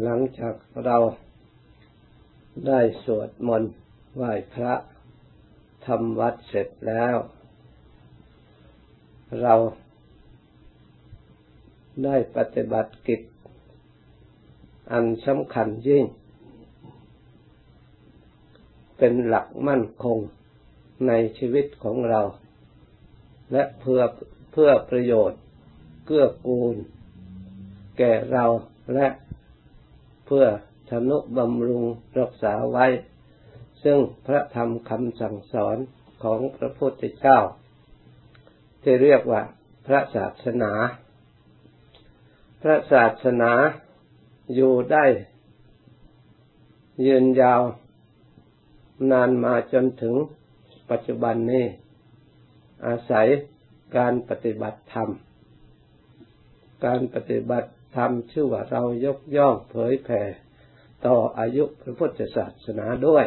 หลังจากเราได้สวดมนต์ไหว้พระทำวัดเสร็จแล้ว เราได้ปฏิบัติกิจ อันสำคัญยิ่ง เป็นหลักมั่นคงในชีวิตของเรา และเพื่อเพื่อประโยชน์ เกื้อกูล แก่เราและ พื่อทนุบำรุงรักษาไว้ ซึ่งพระธรรมคำสั่งสอนของพระพุทธเจ้า ที่เรียกว่าพระศาสนา พระศาสนาอยู่ได้ยืนยาวนานมาจนถึงปัจจุบันนี้ อาศัยการปฏิบัติธรรม การปฏิบัติ ธรรมชื่อว่าเรายกย่องเผยแผ่ต่ออายุพระพุทธศาสนาด้วย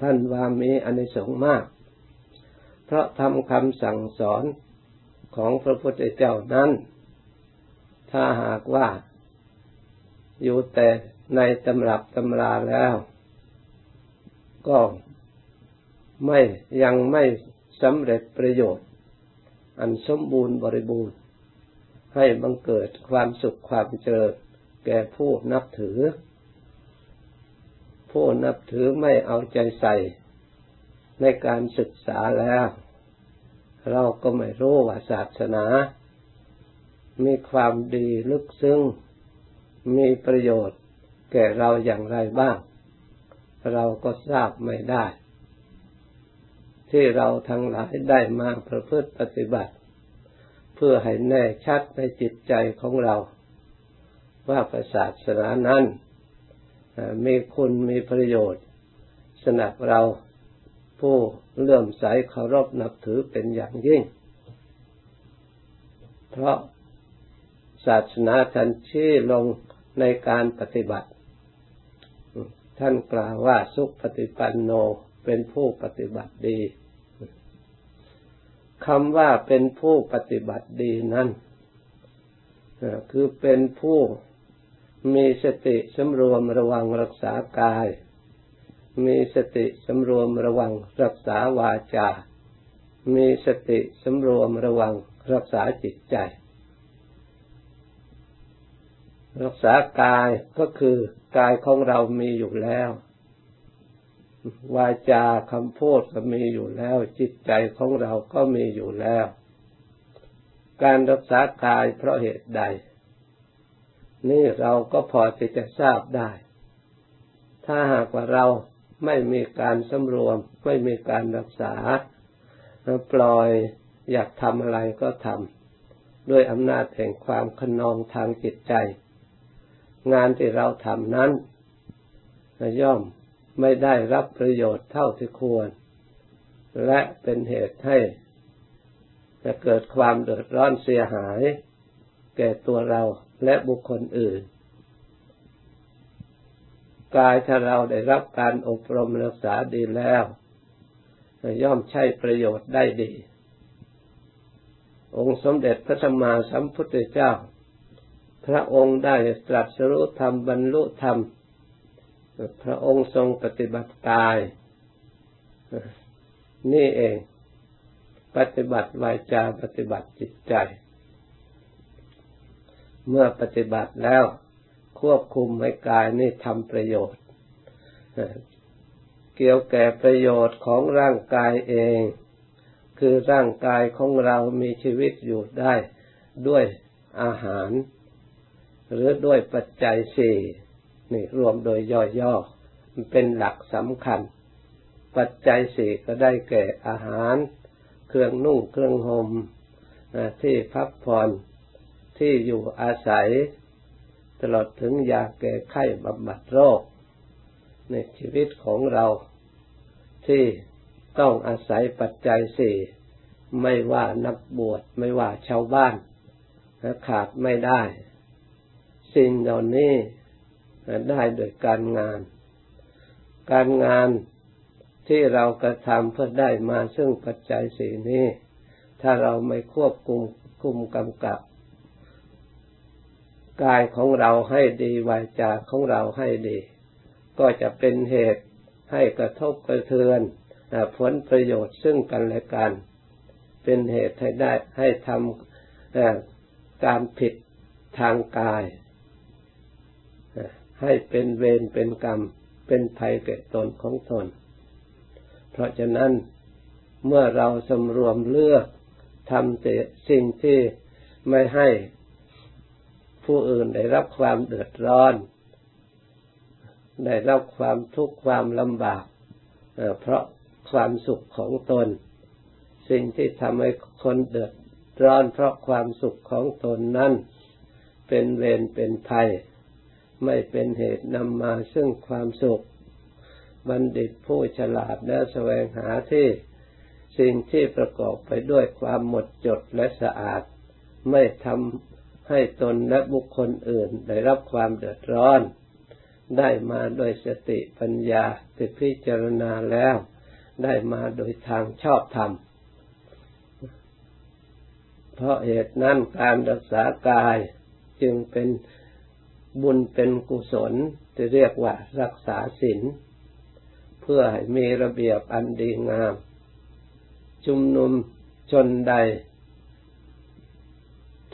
ท่านว่ามีอนิสงส์มาก เพราะทำคำสั่งสอนของพระพุทธเจ้านั้น ถ้าหากว่า อยู่แต่ในตำรับตำราแล้ว ก็ไม่ยังไม่สำเร็จประโยชน์ อันสมบูรณ์บริบูรณ์ ให้บังเกิดความสุขความเจริญแก่ผู้นับถือ ผู้นับถือไม่เอาใจใส่ในการศึกษาแล้ว เราก็ไม่รู้ว่าศาสนา มีความดีลึกซึ้งมีประโยชน์แก่เราอย่างไรบ้าง เราก็ทราบไม่ได้ ที่เราทั้งหลายได้มาประพฤติปฏิบัติ เพื่อให้แน่ชัดในจิตใจของเรา ว่าศาสนานั้นมีคุณมีประโยชน์สนับเราผู้เลื่อมใสเคารพนับถือเป็นอย่างยิ่ง เพราะศาสนาท่านชี้ลงในการปฏิบัติ ท่านกล่าวว่าสุขปฏิปันโนเป็นผู้ปฏิบัติดี คำว่าเป็นผู้ปฏิบัติดีนั้นคือเป็นผู้มีสติสำรวมระวังรักษากาย มีสติสำรวมระวังรักษาวาจา มีสติสำรวมระวังรักษาจิตใจ รักษากายก็คือกายของเรามีอยู่แล้ว วาจาคำพูดก็มีอยู่แล้ว จิตใจของเราก็มีอยู่แล้ว การรักษากายเพราะเหตุใด นี่เราก็พอที่จะทราบได้ ถ้าหากว่าเราไม่มีการสำรวม ไม่มีการรักษา ปล่อยอยากทำอะไรก็ทำด้วยอำนาจแห่งความขนองทางจิตใจ งานที่เราทำนั้นย่อม ไม่ได้รับประโยชน์เท่าที่ควร และเป็นเหตุให้จะเกิดความเดือดร้อนเสียหาย แก่ตัวเราและบุคคลอื่น กายถ้าเราได้รับการอบรมรักษาดีแล้วย่อมใช้ประโยชน์ได้ดี องค์สมเด็จพระสัมมาสัมพุทธเจ้า พระองค์ได้ตรัสรู้ธรรมบรรลุธรรม พระองค์ทรงปฏิบัติกาย นี่เอง ปฏิบัติวาจาปฏิบัติจิตใจ เมื่อปฏิบัติแล้ว ควบคุมให้กายนี่ทำประโยชน์ เกี่ยวแก่ประโยชน์ของร่างกายเอง คือร่างกายของเรามีชีวิตอยู่ได้ด้วยอาหาร หรือด้วยปัจจัยสี่ นี่รวมโดยย่อๆมันเป็นหลักสำคัญ ปัจจัยสี่ก็ได้แก่อาหาร เครื่องนุ่งเครื่องห่มที่พักผ่อนที่อยู่อาศัย ตลอดถึงยาแก้ไข้บำบัดโรค ในชีวิตของเรา ที่ต้องอาศัยปัจจัยสี่ไม่ว่านักบวชไม่ว่าชาวบ้านขาดไม่ได้ สิ่งเหล่านี้ ได้โดยการงาน การงานที่เรากระทำเพื่อได้มาซึ่งปัจจัยสี่นี้ ถ้าเราไม่ควบคุมคุมกำกับกายของเราให้ดีวาจาของเราให้ดี ก็จะเป็นเหตุให้กระทบกระเทือนผลประโยชน์ซึ่งกันและกัน เป็นเหตุให้ได้ให้ทำการผิดทางกาย ให้เป็นเวรเป็นกรรม เป็นภัยแก่ตนของตน เพราะฉะนั้นเมื่อเราสำรวมเลือกทำแต่สิ่งที่ไม่ให้ผู้อื่นได้รับความเดือดร้อน ได้รับความทุกข์ความลำบาก เพราะความสุขของตน สิ่งที่ทำให้คนเดือดร้อนเพราะความสุขของตนนั้น เป็นเวรเป็นภัย ไม่เป็นเหตุนำมาซึ่งความสุข บัณฑิตผู้ฉลาดและแสวงหาที่สิ่งที่ประกอบไปด้วยความหมดจดและสะอาด ไม่ทำให้ตนและบุคคลอื่นได้รับความเดือดร้อน ได้มาโดยสติปัญญาที่พิจารณาแล้ว ได้มาโดยทางชอบธรรม เพราะเหตุนั้นการรักษากายจึงเป็น บุญเป็นกุศลที่เรียกว่ารักษาศีลเพื่อให้มีระเบียบอันดีงาม ชุมนุมชนใด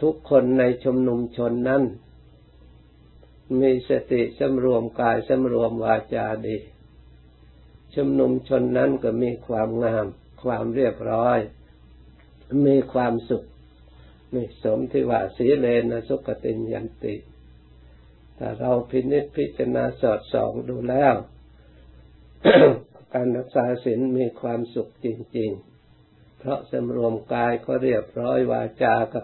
ทุกคนในชุมนุมชนนั้น มีสติสำรวมกายสำรวมวาจาดี ชุมนุมชนนั้นก็มีความงาม ความเรียบร้อย มีความสุขนี่สมที่ว่าสีเลนะสุขติยันติ ถ้าเราพินิจพิจารณาสอดส่องดูแล้ว การรักษาศีลมีความสุขจริง ๆ เพราะสำรวมกายก็เรียบร้อยวาจาก็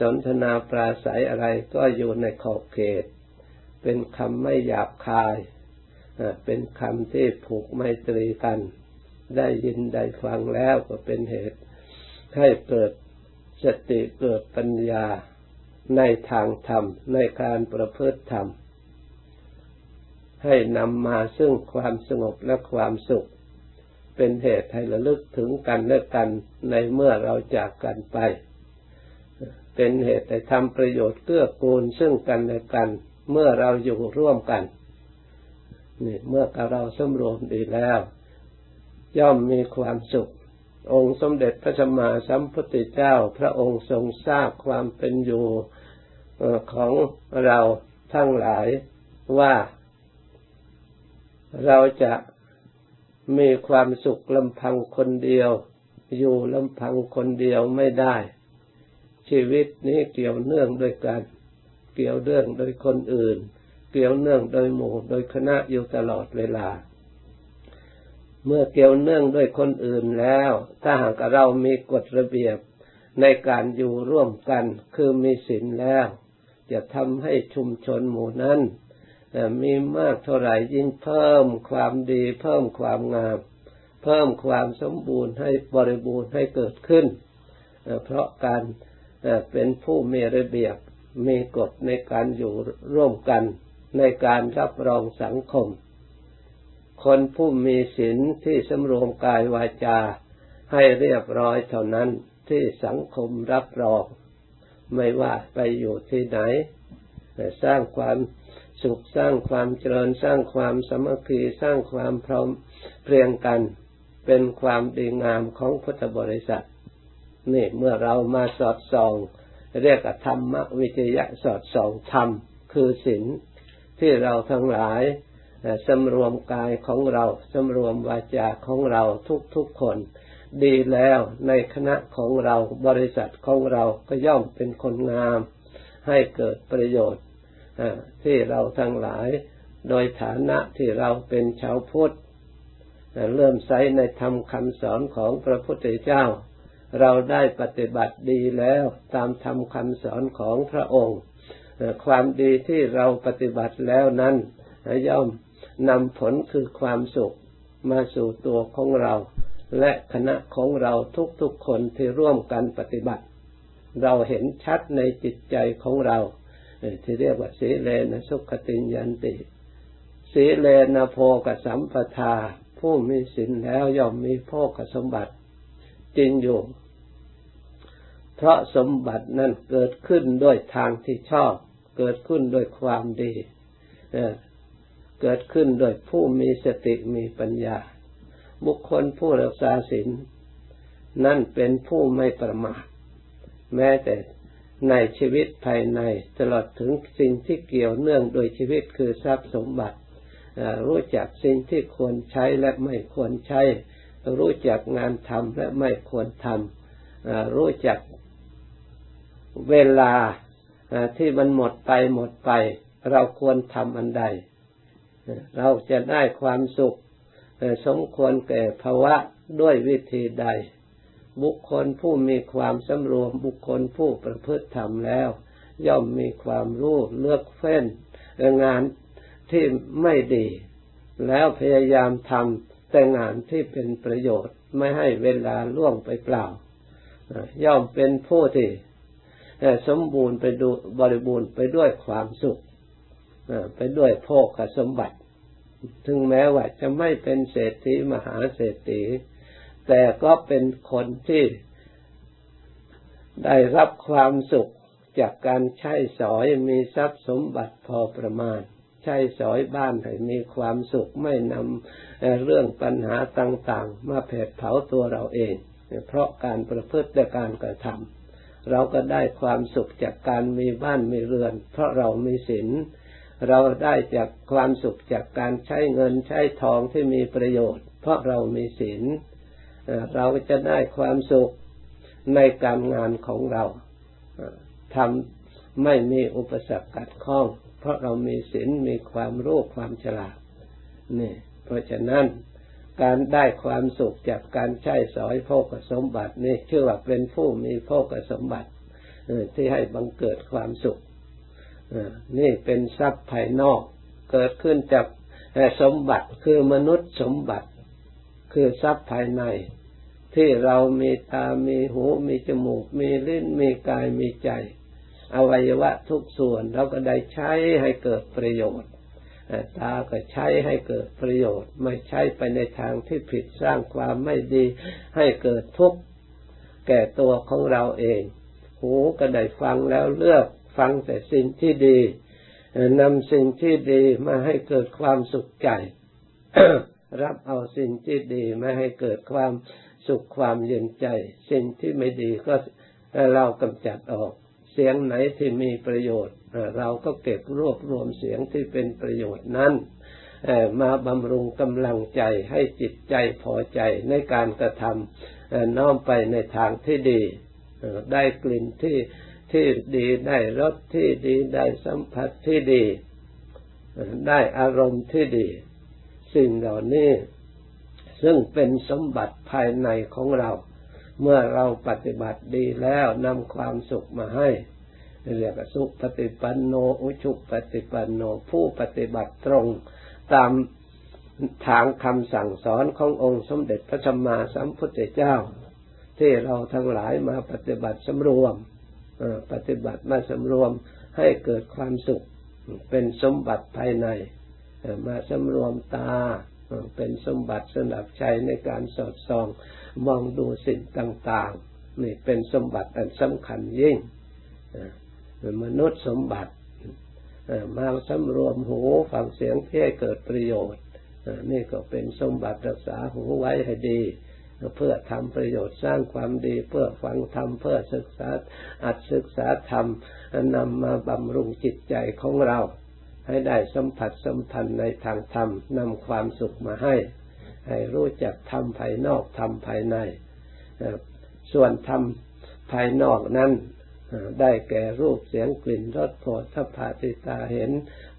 สนทนาปราศัยอะไรก็อยู่ในขอบเขต เป็นคำไม่หยาบคาย เป็นคำที่ผูกไมตรีกัน ได้ยินได้ฟังแล้วก็เป็นเหตุ ให้เกิดสติเกิดปัญญา ในทางธรรม ในการประพฤติธรรม ให้นำมาซึ่งความสงบและความสุข เป็นเหตุให้ระลึกถึงกันและกันในเมื่อเราจากกันไป เป็นเหตุให้ทำประโยชน์เกื้อกูลซึ่งกันและกัน เมื่อเราอยู่ร่วมกันนี่เมื่อเราสมรวมดีแล้ว ย่อมมีความสุข องค์สมเด็จพระสัมมาสัมพุทธเจ้า พระองค์ทรงทราบความเป็นอยู่ของเราทั้งหลายว่าเราจะมีความสุขลำพังคนเดียว อยู่ลำพังคนเดียวไม่ได้ ชีวิตนี้เกี่ยวเนื่องโดยกัน เกี่ยวเนื่องโดยคนอื่น เกี่ยวเนื่องโดยหมู่โดยคณะอยู่ตลอดเวลา เมื่อเกี่ยวเนื่องด้วยคนอื่นแล้ว ถ้าหากเรามีกฎระเบียบในการอยู่ร่วมกันคือมีศีลแล้ว จะทำให้ชุมชนหมู่นั้นมีมากเท่าไหร่ยิ่งเพิ่มความดี เพิ่มความงาม เพิ่มความสมบูรณ์ให้บริบูรณ์ให้เกิดขึ้น เพราะการเป็นผู้มีระเบียบมีกฎในการอยู่ร่วมกันในการรับรองสังคม คนผู้มีศีลที่สำรวมกายวาจาให้เรียบร้อยเท่านั้นที่สังคมรับรอง ไม่ว่าไปอยู่ที่ไหนสร้างความสุขสร้างความเจริญสร้างความสมัคคีสร้างความพร้อมเพรียงกัน เป็นความดีงามของพุทธบริษัท นี่เมื่อเรามาสอดส่อง เรียกธรรมวิจยะสอดส่องธรรมคือศีลที่เราทั้งหลาย สำรวมกายของเราสำรวมวาจาของเราทุกๆคน ดีแล้วในคณะของเราบริษัทของเราก็ย่อมเป็นคนงาม ให้เกิดประโยชน์ที่เราทั้งหลาย โดยฐานะที่เราเป็นชาวพุทธเริ่มใช้ในธรรมคำสอนของพระพุทธเจ้า เราได้ปฏิบัติดีแล้วตามธรรมคำสอนของพระองค์ ความดีที่เราปฏิบัติแล้วนั้นย่อม นำผลคือความสุขมาสู่ตัวของเรา และคณะของเราทุกๆคนที่ร่วมกันปฏิบัติ เราเห็นชัดในจิตใจของเราที่เรียกว่าสีเลนะสุขติยันติสีเลนะโพกสัมปทา ผู้มีสินแล้วย่อมมีโภกสมบัติจริงอยู่ เพราะสมบัตินั้นเกิดขึ้นด้วยทางที่ชอบ เกิดขึ้นด้วยความดี เกิดขึ้นโดยผู้มีสติมีปัญญา บุคคลผู้รักษาศีลนั่นเป็นผู้ไม่ประมาทแม้แต่ในชีวิตภายในตลอดถึงสิ่งที่เกี่ยวเนื่องโดยชีวิตคือทรัพย์สมบัติ รู้จักสิ่งที่ควรใช้และไม่ควรใช้ รู้จักงานทำและไม่ควรทำรู้จักเวลาที่มันหมดไปหมดไป เราควรทำอันใด เราจะได้ความสุขสมควรแก่ภาวะด้วยวิธีใด บุคคลผู้มีความสำรวมบุคคลผู้ประพฤติธรรมแล้ว ย่อมมีความรู้เลือกเฟ้นงานที่ไม่ดี แล้วพยายามทำแต่งานที่เป็นประโยชน์ไม่ให้เวลาล่วงไปเปล่า ย่อมเป็นผู้ที่สมบูรณ์ไปดูบริบูรณ์ไปด้วยความสุข ไปด้วยโภคสมบัติ ถึงแม้ว่าจะไม่เป็นเศรษฐีมหาเศรษฐี แต่ก็เป็นคนที่ได้รับความสุขจากการใช้สอยมีทรัพย์สมบัติพอประมาณ ใช้สอยบ้านให้มีความสุขไม่นำเรื่องปัญหาต่าง ๆ มาเผดเผาตัวเราเอง เพราะการประพฤติและการกระทำเราก็ได้ความสุขจากการมีบ้านมีเรือน เพราะเรามีศีล เราได้จากความสุขจากการใช้เงินใช้ทองที่มีประโยชน์ เพราะเรามีศีลเราจะได้ความสุขในการงานของเราทำไม่มีอุปสรรคกัดข้อง เพราะเรามีศีลมีความรู้ความฉลาดนี่เพราะฉะนั้นการได้ความสุขจากการใช้สอยโภกสมบัตินี่ชื่อว่าเป็นผู้มีโภกสมบัติที่ให้บังเกิดความสุข นี่เป็นทรัพย์ภายนอก เกิดขึ้นจากสมบัติคือมนุษย์สมบัติ คือทรัพย์ภายใน ที่เรามีตา มีหู มีจมูก มีลิ้น มีกาย มีใจ อวัยวะทุกส่วนเราก็ได้ใช้ให้เกิดประโยชน์ ตาก็ใช้ให้เกิดประโยชน์ ไม่ใช้ไปในทางที่ผิดสร้างความไม่ดีให้เกิดทุกข์แก่ตัวของเราเอง หูก็ได้ฟังแล้วเลือก ฟังแต่สิ่งที่ดีนำสิ่งที่ดีมาให้เกิดความสุขใจ รับเอาสิ่งที่ดีมาให้เกิดความสุขความเย็นใจ สิ่งที่ไม่ดีก็เรากำจัดออก เสียงไหนที่มีประโยชน์ เราก็เก็บรวบรวมเสียงที่เป็นประโยชน์นั้นมาบำรุงกำลังใจให้จิตใจพอใจในการกระทำน้อมไปในทางที่ดี ได้กลิ่นที่ ที่ดีได้รสที่ดีได้สัมผัสที่ดี ได้อารมณ์ที่ดี สิ่งเหล่านี้ซึ่งเป็นสมบัติภายในของเรา เมื่อเราปฏิบัติดีแล้วนำความสุขมาให้เรียกสุปฏิปันโนอุชุปฏิปันโนผู้ปฏิบัติตรงตามทางคำสั่งสอนขององค์สมเด็จพระสัมมาสัมพุทธเจ้า ที่เราทั้งหลายมาปฏิบัติสำรวม ปฏิบัติมาสำรวมให้เกิดความสุข เป็นสมบัติภายใน มาสำรวมตาเป็นสมบัติสำหรับใช้ในการสอดส่อง มองดูสิ่งต่างๆนี่เป็นสมบัติอันสำคัญยิ่งมนุษย์สมบัติมาสำรวมหูฟังเสียงเพื่อเกิดประโยชน์นี่ก็เป็นสมบัติรักษาหูไว้ให้ดี เพื่อทำประโยชน์สร้างความดีเพื่อฟังธรรมเพื่อศึกษาอัดศึกษาธรรมนำมาบำรุงจิตใจของเรา ให้ได้สัมผัสสัมพันธ์ในทางธรรมนำความสุขมาให้ ให้รู้จักทำภายนอกทำภายใน ส่วนทำภายนอกนั้นได้แก่รูปเสียงกลิ่นรสโผฏฐพาติตาเห็น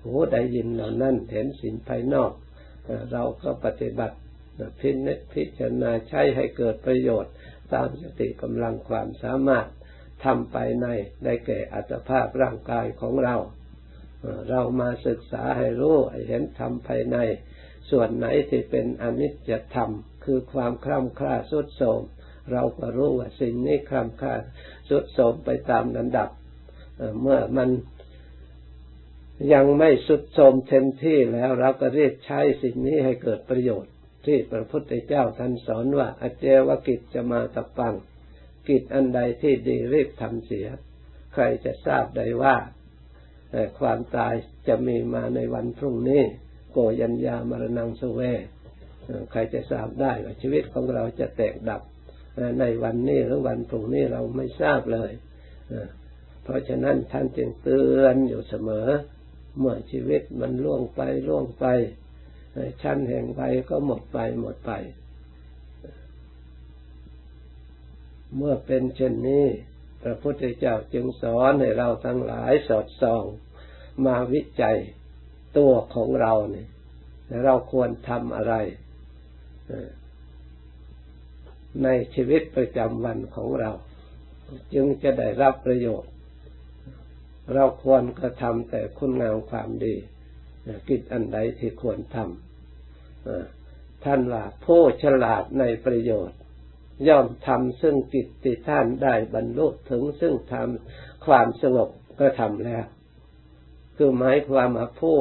หูได้ยินเหล่านั้นเห็นสิ่งภายนอก เราก็ปฏิบัติ พิจพิจารณาใช้ให้เกิดประโยชน์ตามสติกำลังความสามารถทำภายในได้แก่อัตภาพร่างกายของเรา เรามาศึกษาให้รู้ให้เห็นธรรมภายใน ส่วนไหนที่เป็นอนิจจธรรม คือความคล่ำคล้าสุดโทมเราก็รู้ว่าสิ่งนี้คล่ำคล้าสุดโทมไปตามลำดับ เมื่อมันยังไม่สุดโทมเต็มที่แล้วเราก็เรียกใช้สิ่งนี้ให้เกิดประโยชน์ ที่พระพุทธเจ้าท่านสอนว่าอเจวกิจจะมาตะปัง กิจอันใดที่ดีรีบทำเสีย ใครจะทราบได้ว่าความตายจะมีมาในวันพรุ่งนี้ โกยัญญามรณงสเวใครจะทราบได้ว่าชีวิตของเราจะแตกดับในวันนี้หรือวันพรุ่งนี้เราไม่ทราบเลย เพราะฉะนั้นท่านจึงเตือนอยู่เสมอ เมื่อชีวิตมันล่วงไปล่วงไป ชั้นแห่งไปก็หมดไปหมดไป เมื่อเป็นเช่นนี้ พระพุทธเจ้าจึงสอนให้เราทั้งหลายสอดส่องมาวิจัยตัวของเราเนี่ยเราควรทำอะไร ในชีวิตประจำวันของเรา จึงจะได้รับประโยชน์ เราควรกระทำแต่คุณงามความดี กิจอันใดที่ควรทำท่านว่าผู้ฉลาดในประโยชน์ ย่อมทำซึ่งกิจที่ท่านได้บรรลุถึงซึ่งทำความสงบก็ทำแล้ว คือหมายความว่าผู้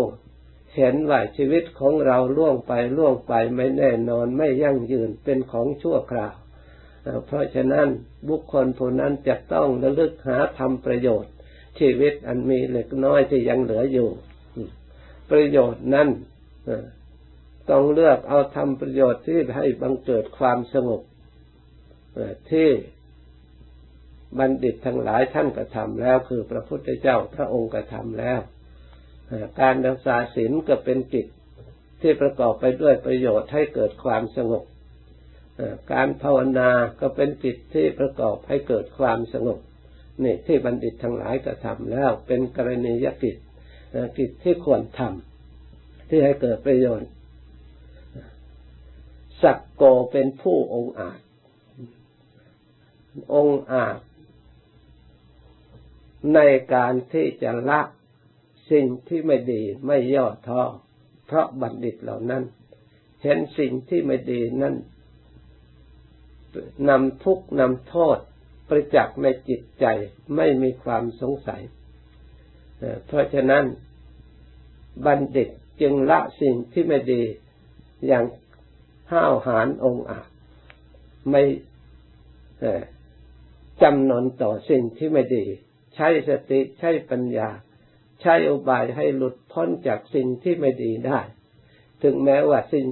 เห็นว่าชีวิตของเราล่วงไปล่วงไปไม่แน่นอนไม่ยั่งยืนเป็นของชั่วคราว เพราะฉะนั้นบุคคลผู้นั้นจะต้องระลึกหาทำประโยชน์ ชีวิตอันมีเล็กน้อยที่ยังเหลืออยู่ ประโยชน์นั้นต้องเลือกเอาทำประโยชน์ที่ให้บังเกิดความสงบที่บัณฑิตทั้งหลายท่านกระทำแล้ว คือพระพุทธเจ้าพระองค์กระทำแล้ว การรักษาศีลก็เป็นกิจที่ประกอบไปด้วยประโยชน์ให้เกิดความสงบการภาวนาก็เป็นกิจที่ประกอบให้เกิดความสงบนี่ที่บัณฑิตทั้งหลายกระทำแล้วเป็นกรณียกิจ กิจที่ควรทำที่ให้เกิดประโยชน์ สักโกเป็นผู้องอาจ องอาจ ในการที่จะละสิ่งที่ไม่ดีไม่ย่อท้อเพราะบัณฑิตเหล่านั้น เห็นสิ่งที่ไม่ดีนั้นนำทุกข์นำโทษประจักษ์ในจิตใจไม่มีความสงสัย เพราะฉะนั้นบัณฑิตจึงละสิ่งที่ไม่ดีอย่างห้าวหาญองอาจไม่จำนนต่อสิ่งที่ไม่ดี ใช้สติใช้ปัญญา ใช้อุบายให้หลุดพ้นจากสิ่งที่ไม่ดีได้ ถึงแม้ว่าสิ่ง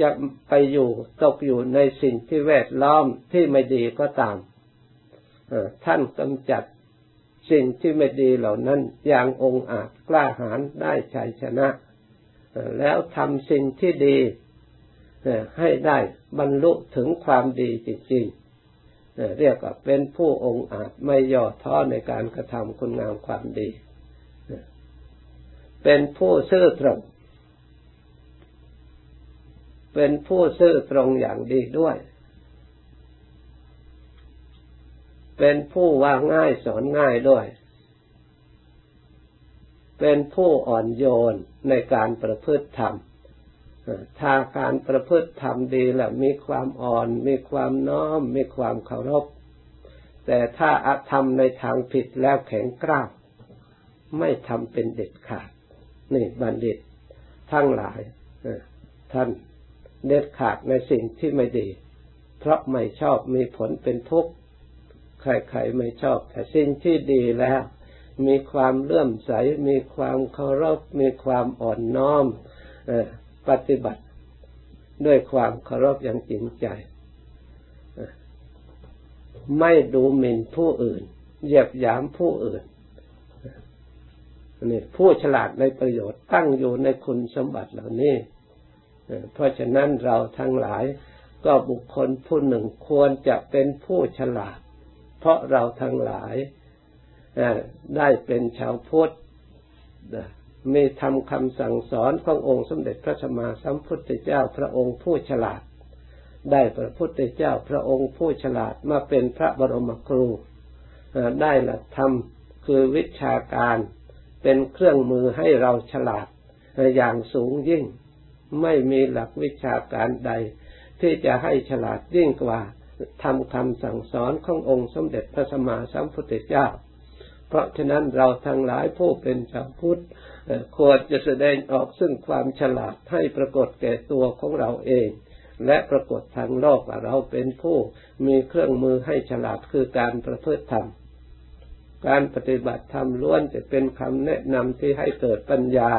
จะไปอยู่ตกอยู่ในสิ่งที่แวดล้อมที่ไม่ดีก็ตามท่านกำจัด สิ่งที่ไม่ดีเหล่านั้นอย่างองอาจกล้าหาญได้ชัยชนะ แล้วทำสิ่งที่ดีให้ได้บรรลุถึงความดีจริงๆเรียกว่าเป็นผู้องอาจไม่ย่อท้อในการกระทำคุณงามความดี เป็นผู้ซื่อตรง เป็นผู้ซื่อตรงอย่างดีด้วย เป็นผู้ว่าง่ายสอนง่ายด้วย เป็นผู้อ่อนโยนในการประพฤติธรรม ถ้าการประพฤติธรรมดีแล้วมีความอ่อน มีความน้อม มีความเคารพ แต่ถ้าอาธรรมในทางผิดแล้วแข็งกร้าว ไม่ทำเป็นเด็ดขาด นี่บัณฑิตทั้งหลายท่านเด็ดขาดในสิ่งที่ไม่ดี เพราะไม่ชอบมีผลเป็นทุกข์ ใครๆไม่ชอบ แต่สิ่งที่ดีแล้ว มีความเลื่อมใส มีความเคารพ มีความอ่อนน้อมปฏิบัติด้วยความเคารพอย่างจริงใจ ไม่ดูหมิ่นผู้อื่นเหยียบยามผู้อื่นนี่ผู้ฉลาดในประโยชน์ตั้งอยู่ในคุณสมบัติเหล่านี้ เพราะฉะนั้นเราทั้งหลายก็บุคคลผู้หนึ่งควรจะเป็นผู้ฉลาด เพราะเราทั้งหลายได้เป็นชาวพุทธมีทำคำสั่งสอนขององค์สมเด็จพระสัมมาสัมพุทธเจ้าพระองค์ผู้ฉลาด ได้พระพุทธเจ้าพระองค์ผู้ฉลาดมาเป็นพระบรมครูได้หลักธรรมคือวิชาการเป็นเครื่องมือให้เราฉลาดอย่างสูงยิ่ง ไม่มีหลักวิชาการใด ที่จะให้ฉลาดยิ่งกว่า ทำคำสั่งสอนขององค์สมเด็จพระสัมมาสัมพุทธเจ้า เพราะฉะนั้นเราทั้งหลายผู้เป็นชาวพุทธควรจะแสดงออกซึ่งความฉลาดให้ปรากฏแก่ตัวของเราเอง และปรากฏทางโลกว่าเราเป็นผู้มีเครื่องมือให้ฉลาดคือการประพฤติธรรมการปฏิบัติธรรมล้วนจะเป็นคำแนะนำที่ให้เกิดปัญญา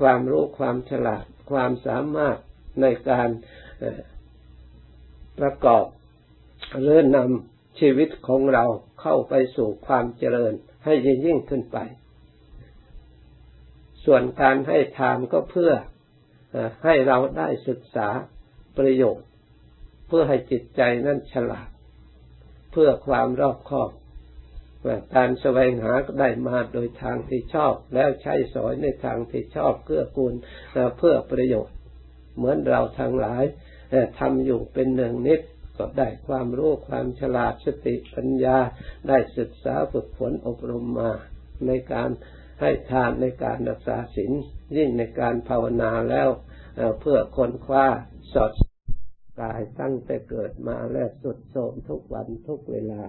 ความรู้ความฉลาด ความสามารถในการประกอบ เรื่อนำชีวิตของเราเข้าไปสู่ความเจริญให้ยิ่งขึ้นไป ส่วนการให้ทานก็เพื่อให้เราได้ศึกษาประโยชน์ เพื่อให้จิตใจนั้นฉลาด เพื่อความรอบคอบการแสวงหาก็ได้มาโดยทางที่ชอบ แล้วใช้สอยในทางที่ชอบเพื่อกูลเพื่อประโยชน์ เหมือนเราทั้งหลายทำอยู่เป็นหนึ่งนิด ก็ได้ความรู้ความฉลาดสติปัญญาได้ศึกษาฝึกฝนอบรมมาในการให้ทานในการรักษาศีลยิ่งในการภาวนาแล้วเพื่อคนคว้าสอดกายตั้งแต่เกิดมาและสุดโทมทุกวันทุกเวลา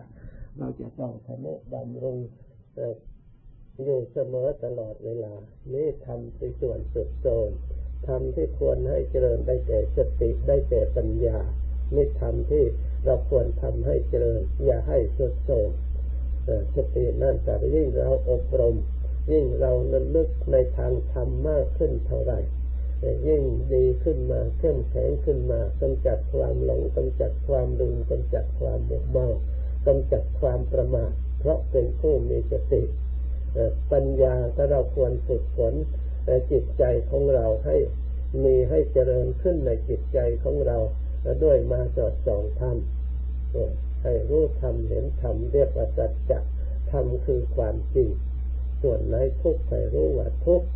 เราจะต้องทำให้ดำรงอยู่เสมอตลอดเวลา นี่ทำในส่วนสุดโทมทำที่ควรให้เจริญได้แก่สติได้แก่ปัญญา นี่ทำที่เราควรทำให้เจริญ อย่าให้สุดโทมสตินั่นแต่ยิ่งเราอบรม ยิ่งเรานึกในทางธรรมมากขึ้นเท่าไหร่ยิ่งดีขึ้นมาเข้มแข็งขึ้นมากำจัดความหลงกำจัดความลืมกำจัดความบกเมากำจัดความประมาทเพราะเป็นผู้มีสติปัญญาก็เราควรฝึกฝนจิตใจของเราให้มีให้เจริญขึ้นในจิตใจของเรา ด้วยมาสอดส่องธรรมให้รู้ธรรมเห็นธรรมเรียกว่าสัจจะธรรมคือความจริง ส่วนไหนทุกข์ให้รู้ว่าทุกข์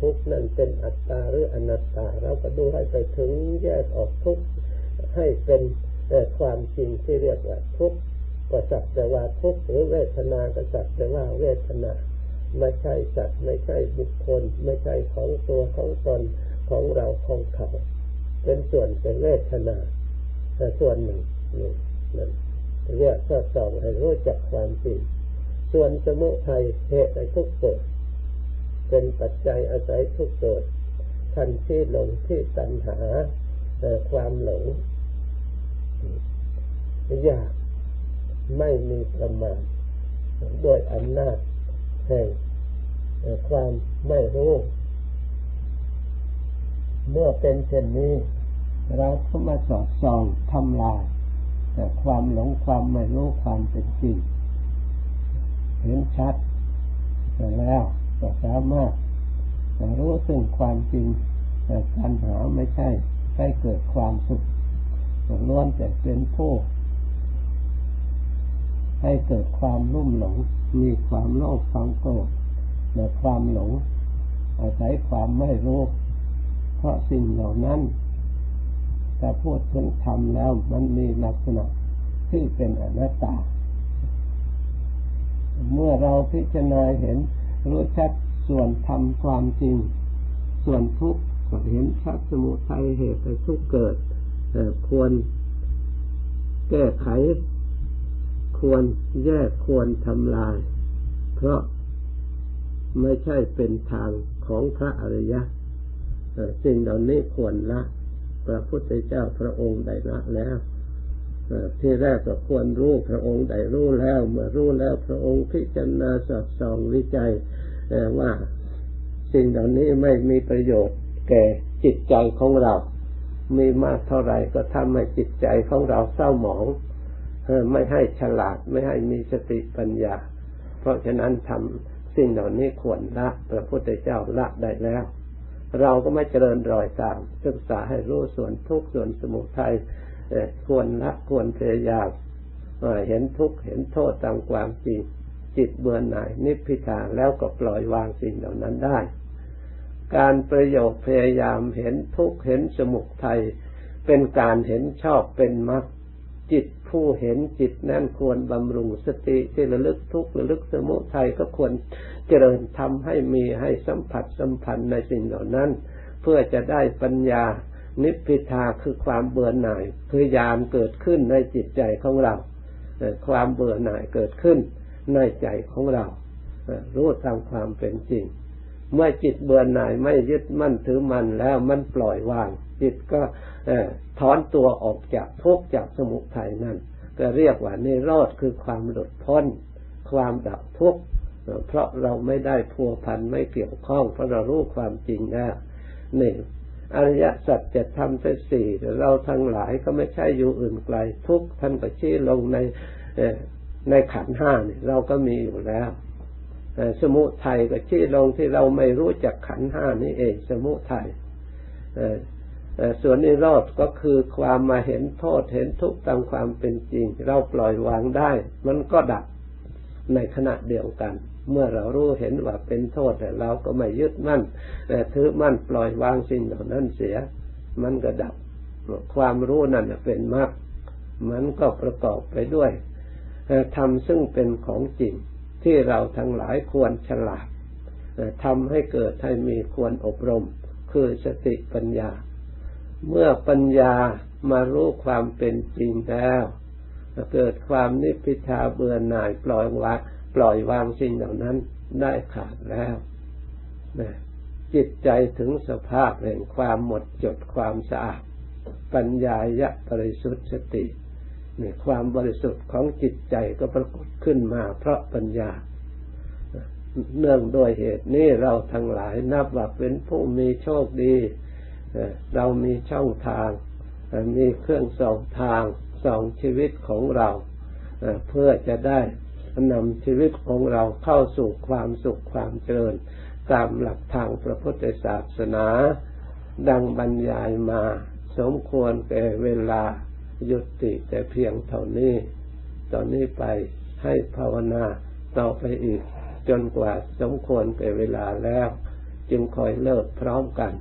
ทุกข์นั่นเป็นอัตตาหรืออนัตตา เราก็ดูให้ไปถึงแยกออกทุกข์ให้เป็นความจริงที่เรียกว่าทุกข์ก็สักแต่ว่าทุกข์หรือเวทนาก็สักแต่ว่าเวทนาไม่ใช่สัตว์ไม่ใช่บุคคล ไม่ใช่ของตัวของตนของเราของเขา เป็นส่วนเป็นเวทนาแต่ส่วนหนึ่งนี่นั่นเรียกก็สองให้รู้จักความจริงส่วนสมุทัยเหตุในทุกเกิด เป็นปัจจัยอาศัยทุกเกิดทันที่หลงที่ตัณหาความหลงยากไม่มีประมาณโดยอำนาจแห่งความไม่รู้ เมื่อเป็นเช่นนี้ เราก็มาสอดส่องทำลายความหลงความไม่รู้ความเป็นจริงเห็นชัดแล้วก็สามารถรู้ซึ่งความจริงแต่การหาไม่ใช่ให้เกิดความสุขล้วนแต่เป็นผู้ให้เกิดความรุ่มหลง มีความโลภความโกรธและความหลงอาศัยความไม่รู้ เพราะสิ่งเหล่านั้นแต่พูดถึงธรรมแล้วมันมีลักษณะที่เป็นอนัตตา เมื่อเราพิจารณาเห็นรู้ชัดส่วนทำความจริง ส่วนทุกข์ก็เห็นชัดสมุทัยเหตุทุกเกิดควรแก้ไข ควรแยกควรทำลาย เพราะไม่ใช่เป็นทางของพระอริยะ สิ่งเหล่านี้ควรละ พระพุทธเจ้าพระองค์ได้ละแล้วที่แรกก็ควรรู้พระองค์ได้รู้แล้ว เมื่อรู้แล้วพระองค์พิจารณาสอบส่องวิจัยว่าสิ่งเหล่านี้ไม่มีประโยชน์แก่จิตใจของเรา มีมากเท่าไหร่ก็ทำให้จิตใจของเราเศร้าหมองไม่ให้ฉลาดไม่ให้มีสติปัญญา เพราะฉะนั้นทำสิ่งเหล่านี้ควรละพระพุทธเจ้าละได้แล้ว เราก็ไม่เจริญรอยตาม ศึกษาให้รู้ส่วนทุกส่วนสมุทัยควรละควรพยายามเห็นทุกข์เห็นโทษตามความจริงจิตเบื่อหน่ายนิพพิทาแล้วก็ปล่อยวางสิ่งเหล่านั้นได้ การประโยคพยายามเห็นทุกข์เห็นสมุทัยเป็นการเห็นชอบเป็นมรรคจิต ผู้เห็นจิตนั่นควรบำรุงสติที่ระลึกทุกข์ระลึกสมุทัยก็ควรเจริญทำให้มีให้สัมผัสสัมพันธ์ในสิ่งเหล่านั้น เพื่อจะได้ปัญญานิพพิทาคือความเบื่อหน่ายคือยามเกิดขึ้นในจิตใจของเรา ความเบื่อหน่ายเกิดขึ้นในใจของเรา รู้ตามความเป็นจริง เมื่อจิตเบื่อหน่ายไม่ยึดมั่นถือมันแล้วมันปล่อยวาง จิตก็ถอนตัวออกจากทุกข์จากสมุทัยนั่น ก็เรียกว่านิโรธคือความหลุดพ้น ความดับทุกข์เพราะเราไม่ได้พัวพันไม่เกี่ยวข้อง เพราะเรารู้ความจริงแล้วนี่อริยสัจจะทำเป็นสี่เราทั้งหลายก็ไม่ใช่อยู่อื่นไกลทุกท่านก็ชี้ลงในในขันห้าเนี่ยเราก็มีอยู่แล้วสมุทัยก็ชี้ลงที่เราไม่รู้จักขันห้านี่เอง สมุทัย ส่วนนิโรธก็คือความมาเห็นโทษเห็นทุกข์ตามความเป็นจริง เราปล่อยวางได้ มันก็ดับในขณะเดียวกัน เมื่อเรารู้เห็นว่าเป็นโทษแต่เราก็ไม่ยึดมั่นแต่ถือมั่นปล่อยวางสิ่งเหล่านั้นเสีย มันก็ดับ ความรู้นั่นเป็นมรรคมันก็ประกอบไปด้วยทำซึ่งเป็นของจริงที่เราทั้งหลายควรฉลาดทำให้เกิดให้มีควรอบรม คือสติปัญญา เมื่อปัญญามารู้ความเป็นจริงแล้วเกิดความนิพพิทาเบื่อหน่ายปล่อยวางปล่อยวางสิ่งเหล่านั้นได้ขาดแล้วนะจิตใจถึงสภาพแห่งความหมดจดความสะอาด ปัญญายะบริสุทธิ์สตินี่ความบริสุทธิ์ของจิตใจก็ปรากฏขึ้นมา เพราะปัญญา เนื่องโดยเหตุนี้เราทั้งหลายนับว่าเป็นผู้มีโชคดี เรามีช่องทาง มีเครื่องส่องทางส่องชีวิตของเรา เพื่อจะได้นำชีวิตของเราเข้าสู่ความสุขความเจริญ ตามหลักทางพระพุทธศาสนา ดังบรรยายมา สมควรแก่เวลายุติแต่เพียงเท่านี้ ตอนนี้ไปให้ภาวนาต่อไปอีก จนกว่าสมควรแก่เวลาแล้ว จึงคอยเลิกพร้อมกัน